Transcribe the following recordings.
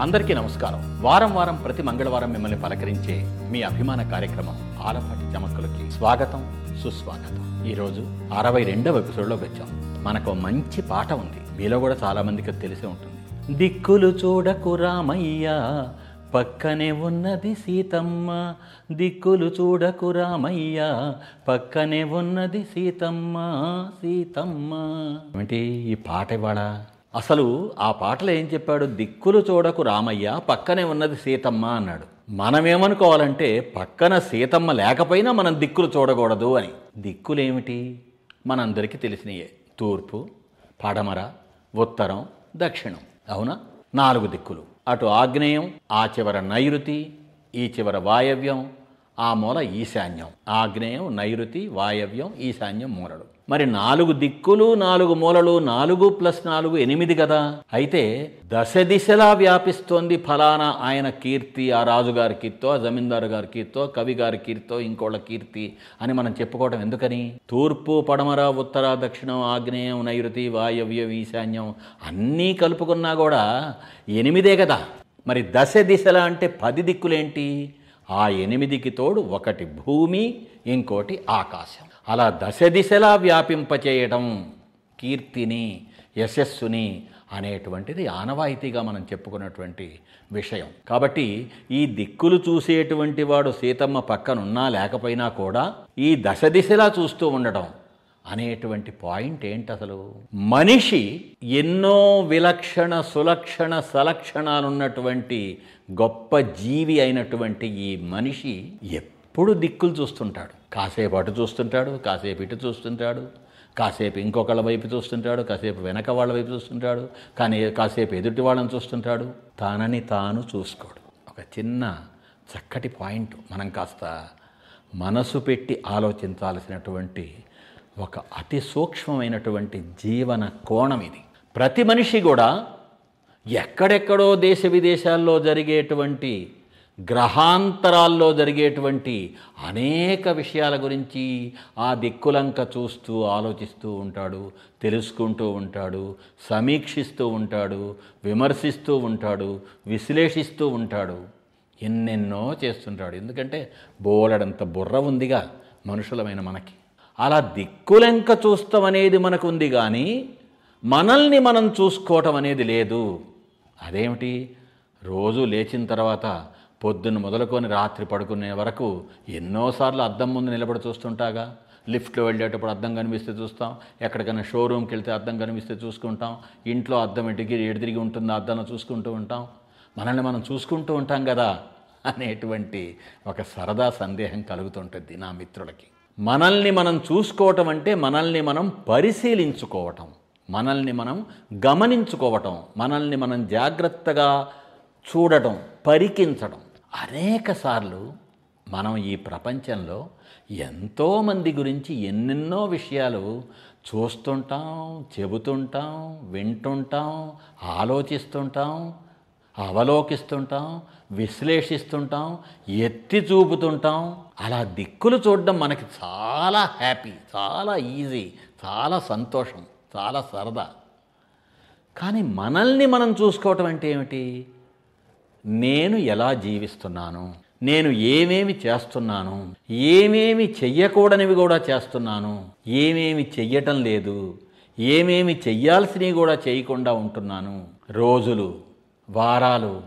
అందరికీ నమస్కారం. వారం వారం ప్రతి మంగళవారం మిమ్మల్ని పలకరించే మీ అభిమాన కార్యక్రమం ఆలపాటి చమక్కులకి స్వాగతం సుస్వాగతం. ఈరోజు అరవై రెండవ ఎపిసోడ్లోకి వచ్చాం. మనకు మంచి పాట ఉంది. మీలో కూడా చాలామందికి తెలిసే ఉంటుంది. దిక్కులు చూడకు రామయ్య పక్కనే ఉన్నది సీతమ్మ. దిక్కులు చూడకు రామయ్య పక్కనే ఉన్నది సీతమ్మ సీతమ్మ. ఏమిటి ఈ పాట ఇవాళ? అసలు ఆ పాటలో ఏం చెప్పాడు? దిక్కులు చూడకు రామయ్య పక్కనే ఉన్నది సీతమ్మ అన్నాడు. మనమేమనుకోవాలంటే పక్కన సీతమ్మ లేకపోయినా మనం దిక్కులు చూడకూడదు అని. దిక్కులేమిటి? మనందరికీ తెలిసినయే. తూర్పు పడమర ఉత్తరం దక్షిణం. అవునా? నాలుగు దిక్కులు. అటు ఆగ్నేయం ఆ చివర నైరుతి ఈ చివర వాయవ్యం ఆ మూల ఈశాన్యం. ఆగ్నేయం నైరుతి వాయవ్యం ఈశాన్యం మూలడు మరి నాలుగు దిక్కులు నాలుగు మూలలు నాలుగు ప్లస్ నాలుగు ఎనిమిది కదా? అయితే దశ దిశలా వ్యాపిస్తోంది ఫలానా ఆయన కీర్తి ఆ రాజుగారి కీర్తో ఆ జమీందారు గారి కీర్తో కవి గారి కీర్తో ఇంకోళ్ళ కీర్తి అని మనం చెప్పుకోవడం ఎందుకని? తూర్పు పడమర ఉత్తర దక్షిణం ఆగ్నేయం నైరుతి వాయవ్యం ఈశాన్యం అన్నీ కలుపుకున్నా కూడా ఎనిమిదే కదా? మరి దశ దిశలా అంటే పది దిక్కులేంటి? ఆ ఎనిమిదికి తోడు ఒకటి భూమి ఇంకోటి ఆకాశం. అలా దశ దిశలా వ్యాపింపచేయటం కీర్తిని యశస్సుని అనేటువంటిది ఆనవాయితీగా మనం చెప్పుకున్నటువంటి విషయం. కాబట్టి ఈ దిక్కులు చూసేటువంటి వాడు సీతమ్మ పక్కనున్నా లేకపోయినా కూడా ఈ దశ దిశలా చూస్తూ ఉండడం అనేటువంటి పాయింట్ ఏంటి అసలు మనిషి ఎన్నో విలక్షణ సులక్షణ సలక్షణాలున్నటువంటి గొప్ప జీవి అయినటువంటి ఈ మనిషి ఎప్పుడు దిక్కులు చూస్తుంటాడు. కాసేపు అటు చూస్తుంటాడు కాసేపు ఇటు చూస్తుంటాడు కాసేపు ఇంకొకళ్ళ వైపు చూస్తుంటాడు కాసేపు వెనక వాళ్ళ వైపు చూస్తుంటాడు కానీ కాసేపు ఎదుటి వాళ్ళని చూస్తుంటాడు. తానని తాను చూసుకోడు. ఒక చిన్న చక్కటి పాయింట్ మనం కాస్త మనసు పెట్టి ఆలోచించాల్సినటువంటి ఒక అతి సూక్ష్మమైనటువంటి జీవన కోణం ఇది. ప్రతి మనిషి కూడా ఎక్కడెక్కడో దేశ విదేశాల్లో జరిగేటువంటి గ్రహాంతరాల్లో జరిగేటువంటి అనేక విషయాల గురించి ఆ దిక్కులంక చూస్తూ ఆలోచిస్తూ ఉంటాడు తెలుసుకుంటూ ఉంటాడు సమీక్షిస్తూ ఉంటాడు విమర్శిస్తూ ఉంటాడు విశ్లేషిస్తూ ఉంటాడు. ఎన్నెన్నో చేస్తుంటాడు. ఎందుకంటే బోలెడంత బుర్ర ఉందిగా మనుషులమైన మనకి. అలా దిక్కులెంక చూస్తాం అనేది మనకుంది కానీ మనల్ని మనం చూసుకోవటం అనేది లేదు. అదేమిటి? రోజు లేచిన తర్వాత పొద్దున్న మొదలుకొని రాత్రి పడుకునే వరకు ఎన్నోసార్లు అద్దం ముందు నిలబడి చూస్తుంటాగా. లిఫ్ట్లో వెళ్ళేటప్పుడు అద్దం కనిపిస్తే చూస్తాం. ఎక్కడికైనా షోరూమ్కి వెళ్తే అద్దం కనిపిస్తే చూసుకుంటాం. ఇంట్లో అద్దం ఎటుకి ఎడిదిరిగి ఉంటుందో అద్దంలో చూసుకుంటూ ఉంటాం. మనల్ని మనం చూసుకుంటూ ఉంటాం కదా అనేటువంటి ఒక సరదా సందేహం కలుగుతుంటుంది నా మిత్రులకి. మనల్ని మనం చూసుకోవటం అంటే మనల్ని మనం పరిశీలించుకోవటం. మనల్ని మనం గమనించుకోవటం. మనల్ని మనం జాగ్రత్తగా చూడటం పరికించడం అనేకసార్లు మనం ఈ ప్రపంచంలో ఎంతోమంది గురించి ఎన్నెన్నో విషయాలు చూస్తుంటాం చెబుతుంటాం వింటుంటాం ఆలోచిస్తుంటాం. అవలోకిస్తుంటాం విశ్లేషిస్తుంటాం ఎత్తి చూపుతుంటాం. అలా దిక్కులు చూడడం మనకి చాలా హ్యాపీ చాలా ఈజీ చాలా సంతోషం చాలా సరదా. కానీ మనల్ని మనం చూసుకోవటం అంటే ఏమిటి? నేను ఎలా జీవిస్తున్నాను? నేను ఏమేమి చేస్తున్నాను? ఏమేమి చెయ్యకూడనివి కూడా చేస్తున్నాను? ఏమేమి చెయ్యటం లేదు? ఏమేమి చెయ్యాల్సినవి కూడా చేయకుండా ఉంటున్నాను? రోజులు వారాలు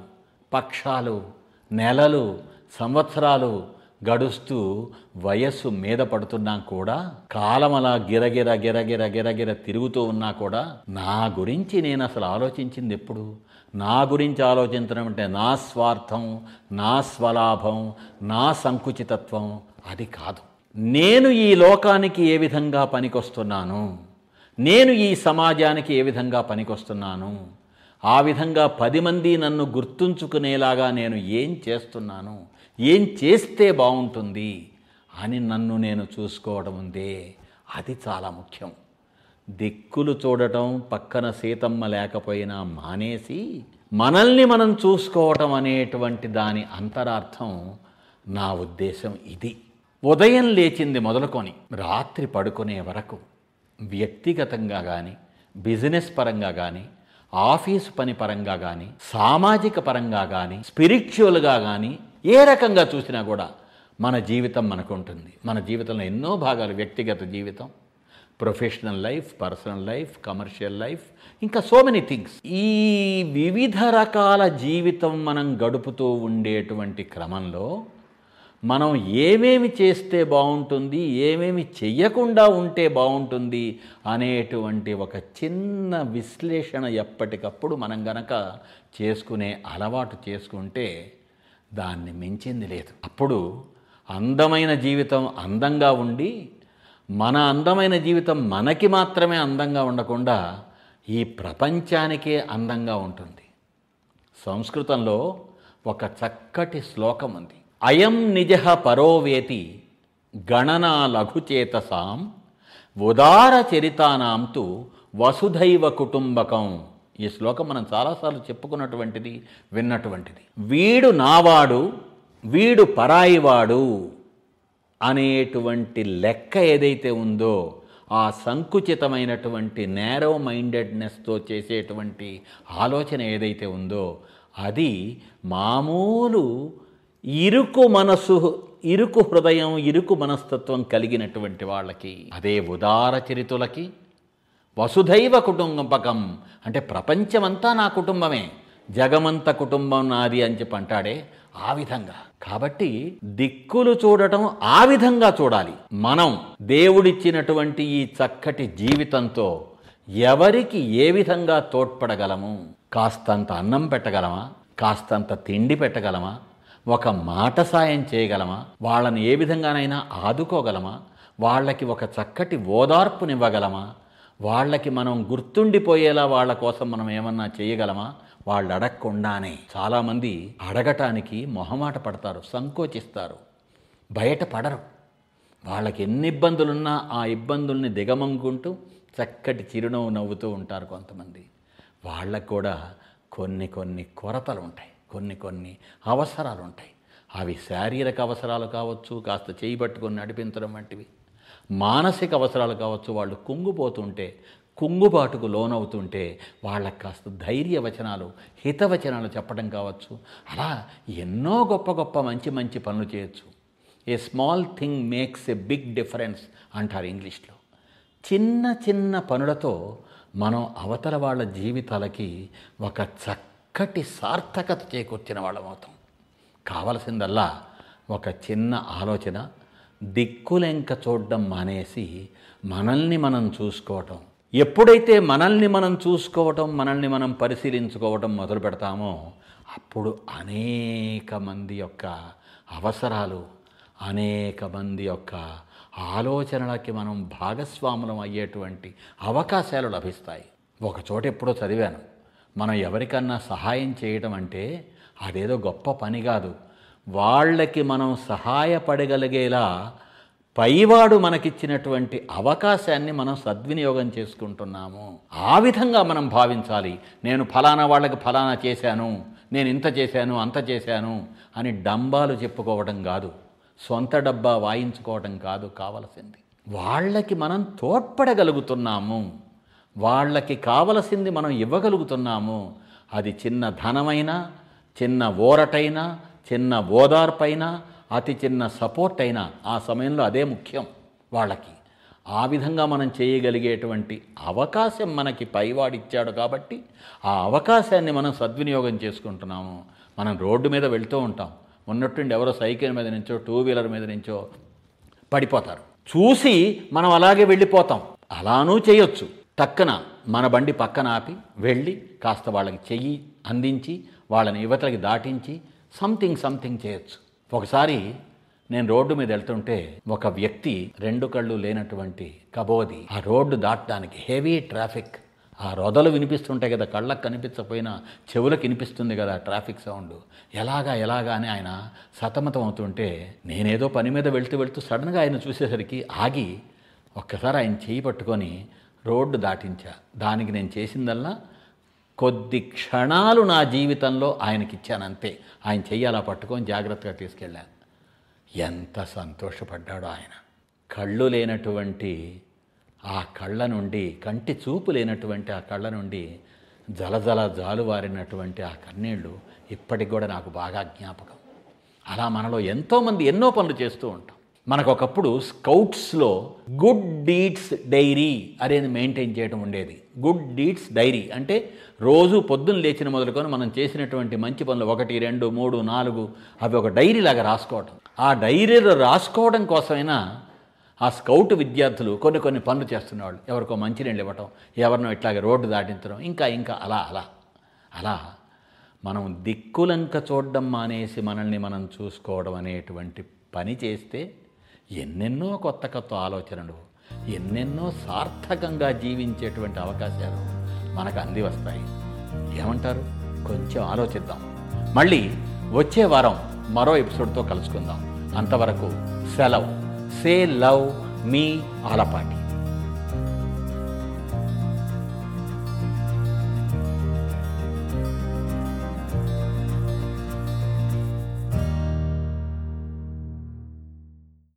పక్షాలు నెలలు సంవత్సరాలు గడుస్తూ వయస్సు మీద పడుతున్నా కూడా కాలం అలా గిరగిర గిరగిర గిరగిర తిరుగుతూ ఉన్నా కూడా నా గురించి నేను అసలు ఆలోచించింది ఎప్పుడు? నా గురించి ఆలోచించడం అంటే నా స్వార్థం నా స్వలాభం నా సంకుచితత్వం అది కాదు. నేను ఈ లోకానికి ఏ విధంగా పనికొస్తున్నాను? నేను ఈ సమాజానికి ఏ విధంగా పనికొస్తున్నాను? ఆ విధంగా పది మంది నన్ను గుర్తుంచుకునేలాగా నేను ఏం చేస్తున్నాను? ఏం చేస్తే బాగుంటుంది? అని నన్ను నేను చూసుకోవడం ఉందే. అది చాలా ముఖ్యం. దిక్కులు చూడటం పక్కన సీతమ్మ లేకపోయినా మానేసి మనల్ని మనం చూసుకోవటం అనేటువంటి దాని అంతరార్థం నా ఉద్దేశం ఇది. ఉదయం లేచింది మొదలుకొని రాత్రి పడుకునే వరకు వ్యక్తిగతంగా కానీ బిజినెస్ పరంగా కానీ ఆఫీసు పని పరంగా కానీ సామాజిక పరంగా కానీ స్పిరిచువల్గా కానీ ఏ రకంగా చూసినా కూడా మన జీవితం మనకు ఉంటుంది మన జీవితంలో ఎన్నో భాగాలు వ్యక్తిగత జీవితం professional life personal life commercial life ఇంకా సో మెనీ థింగ్స్ ఈ వివిధ రకాల జీవితం మనం గడుపుతూ ఉండేటువంటి క్రమంలో మనం ఏమేమి చేస్తే బాగుంటుంది ఏమేమి చెయ్యకుండా ఉంటే బాగుంటుంది అనేటువంటి ఒక చిన్న విశ్లేషణ ఎప్పటికప్పుడు మనం గనక చేసుకునే అలవాటు చేసుకుంటే దాన్ని మించింది లేదు. అప్పుడు అందమైన జీవితం అందంగా ఉండి మన అందమైన జీవితం మనకి మాత్రమే అందంగా ఉండకుండా ఈ ప్రపంచానికే అందంగా ఉంటుంది. సంస్కృతంలో ఒక చక్కటి శ్లోకం ఉంది అయం నిజ పరోవేతి గణనా లఘుచేతసాం ఉదారచరితానాం తు వసుధైవ కుటుంబకం. ఈ శ్లోకం మనం చాలాసార్లు చెప్పుకున్నటువంటిది విన్నటువంటిది. వీడు నావాడు వీడు పరాయివాడు అనేటువంటి లెక్క ఏదైతే ఉందో ఆ సంకుచితమైనటువంటి నేరో మైండెడ్నెస్తో చేసేటువంటి ఆలోచన ఏదైతే ఉందో అది మామూలు ఇరుకు మనసు ఇరుకు హృదయం ఇరుకు మనస్తత్వం కలిగినటువంటి వాళ్ళకి అదే ఉదార చరితులకి వసుధైవ కుటుంబకం అంటే ప్రపంచమంతా నా కుటుంబమే జగమంత కుటుంబం నాది అని చెప్పి అంటాడే ఆ విధంగా. కాబట్టి దిక్కులు చూడటం ఆ విధంగా చూడాలి. మనం దేవుడిచ్చినటువంటి ఈ చక్కటి జీవితంతో ఎవరికి ఏ విధంగా తోడ్పడగలము? కాస్తంత అన్నం పెట్టగలమా? కాస్తంత తిండి పెట్టగలమా? ఒక మాట సాయం చేయగలమా? వాళ్ళని ఏ విధంగానైనా ఆదుకోగలమా? వాళ్ళకి ఒక చక్కటి ఓదార్పునివ్వగలమా? వాళ్ళకి మనం గుర్తుండిపోయేలా వాళ్ళ కోసం మనం ఏమన్నా చేయగలమా? వాళ్ళు అడగకుండానే చాలామంది అడగటానికి మొహమాట పడతారు సంకోచిస్తారు. బయటపడరు వాళ్ళకి ఎన్ని ఇబ్బందులున్నా ఆ ఇబ్బందుల్ని దిగమంగుంటూ చక్కటి చిరునవ్వు నవ్వుతూ ఉంటారు కొంతమంది. వాళ్ళకు కూడా కొన్ని కొన్ని కొరతలు ఉంటాయి. కొన్ని కొన్ని అవసరాలు ఉంటాయి అవి శారీరక అవసరాలు కావచ్చు కాస్త చేయి పట్టుకొని నడిపించడం వంటివి. మానసిక అవసరాలు కావచ్చు వాళ్ళు కుంగిపోతుంటే కుంగుబాటుకు లోనవుతుంటే వాళ్ళకి కాస్త ధైర్య వచనాలు హితవచనాలు చెప్పడం కావచ్చు. అలా ఎన్నో గొప్ప గొప్ప మంచి మంచి పనులు చేయొచ్చు. A small thing makes a big difference అంటారు ఇంగ్లీష్లో. చిన్న చిన్న పనులతో మనం అవతల వాళ్ళ జీవితాలకి ఒక చక్కటి సార్థకత చేకూర్చిన వాళ్ళం అవుతాం కావలసిందల్లా ఒక చిన్న ఆలోచన దిక్కులెంక చూడడం మానేసి మనల్ని మనం చూసుకోవటం. ఎప్పుడైతే మనల్ని మనం చూసుకోవటం మనల్ని మనం పరిశీలించుకోవటం మొదలు పెడతామో అప్పుడు అనేక మంది యొక్క అవసరాలు అనేక మంది యొక్క ఆలోచనలకి మనం భాగస్వాములం అయ్యేటువంటి అవకాశాలు లభిస్తాయి. ఒక చోట ఎప్పుడో చదివాను. మనం ఎవరికన్నా సహాయం చేయటం అంటే అదేదో గొప్ప పని కాదు. వాళ్ళకి మనం సహాయపడగలిగేలా పైవాడు మనకిచ్చినటువంటి అవకాశాన్ని మనం సద్వినియోగం చేసుకుంటున్నాము. ఆ విధంగా మనం భావించాలి. నేను ఫలానా వాళ్ళకి ఫలానా చేశాను. నేను ఇంత చేశాను అంత చేశాను అని డంబాలు చెప్పుకోవడం కాదు. సొంత డబ్బా వాయించుకోవడం కాదు కావలసింది. వాళ్ళకి మనం తోడ్పడగలుగుతున్నాము. వాళ్ళకి కావలసింది మనం ఇవ్వగలుగుతున్నాము. అది చిన్న ధనమైనా చిన్న ఓరటైనా చిన్న ఓదార్పైనా అతి చిన్న సపోర్ట్ అయినా ఆ సమయంలో అదే ముఖ్యం వాళ్ళకి. ఆ విధంగా మనం చేయగలిగేటువంటి అవకాశం మనకి పైవాడిచ్చాడు కాబట్టి ఆ అవకాశాన్ని మనం సద్వినియోగం చేసుకుంటున్నాము. మనం రోడ్డు మీద వెళ్తూ ఉంటాం. ఉన్నట్టుండి ఎవరో సైకిల్ మీద నుంచో టూ వీలర్ మీద నుంచో పడిపోతారు. చూసి మనం అలాగే వెళ్ళిపోతాం. అలానూ చేయొచ్చు. టక్కన మన బండి పక్కన ఆపి వెళ్ళి కాస్త వాళ్ళకి చెయ్యి అందించి వాళ్ళని యువతలకి దాటించి సంథింగ్ సంథింగ్ చేయొచ్చు. ఒకసారి నేను రోడ్డు మీద వెళ్తుంటే ఒక వ్యక్తి రెండు కళ్ళు లేనటువంటి కబోది ఆ రోడ్డు దాటడానికి హెవీ ట్రాఫిక్. ఆ రొదలు వినిపిస్తుంటాయి కదా కళ్ళకు కనిపించకపోయినా చెవులకు వినిపిస్తుంది కదా ట్రాఫిక్ సౌండ్. ఎలాగా ఎలాగా అని ఆయన సతమతం అవుతుంటే నేనేదో పని మీద వెళ్తూ వెళ్తూ సడన్గా ఆయన చూసేసరికి ఆగి ఒక్కసారి ఆయన చేయి పట్టుకొని రోడ్డు దాటించా. దానికి నేను చేసిందల్లా కొద్ది క్షణాలు నా జీవితంలో ఆయనకి ఇచ్చాను అంతే. ఆయన చెయ్యాలా పట్టుకొని జాగ్రత్తగా తీసుకెళ్ళాను ఎంత సంతోషపడ్డాడో ఆయన. కళ్ళు లేనటువంటి ఆ కళ్ళ నుండి కంటి చూపు లేనటువంటి ఆ కళ్ళ నుండి జలజల జాలువారినటువంటి ఆ కన్నీళ్ళు ఇప్పటికి కూడా నాకు బాగా జ్ఞాపకం. అలా మనలో ఎంతోమంది ఎన్నో పనులు చేస్తూ ఉంటాం. మనకు ఒకప్పుడు స్కౌట్స్లో గుడ్ డీడ్స్ డైరీ అనేది మెయింటైన్ చేయడం ఉండేది. గుడ్ డీడ్స్ డైరీ అంటే రోజు పొద్దున్న లేచిన మొదలుకొని మనం చేసినటువంటి మంచి పనులు ఒకటి రెండు మూడు నాలుగు అవి ఒక డైరీ లాగా ఆ డైరీలో రాసుకోవడం కోసమైనా ఆ స్కౌట్ విద్యార్థులు కొన్ని కొన్ని పనులు చేస్తున్నవాళ్ళు. ఎవరికో మంచినీళ్ళు ఇవ్వటం ఎవరినో ఇట్లాగే రోడ్డు దాటించడం ఇంకా ఇంకా అలా అలా అలా. మనం దిక్కులంక చూడడం మానేసి మనల్ని మనం చూసుకోవడం అనేటువంటి పని చేస్తే ఎన్నెన్నో కొత్త కొత్త ఆలోచనలు ఎన్నెన్నో సార్థకంగా జీవించేటువంటి అవకాశాలు మనకు అంది వస్తాయి. ఏమంటారు? కొంచెం ఆలోచిద్దాం. మళ్ళీ వచ్చే వారం మరో ఎపిసోడ్తో కలుసుకుందాం. అంతవరకు సెలవు. సే లవ్ మీ ఆలపాటి.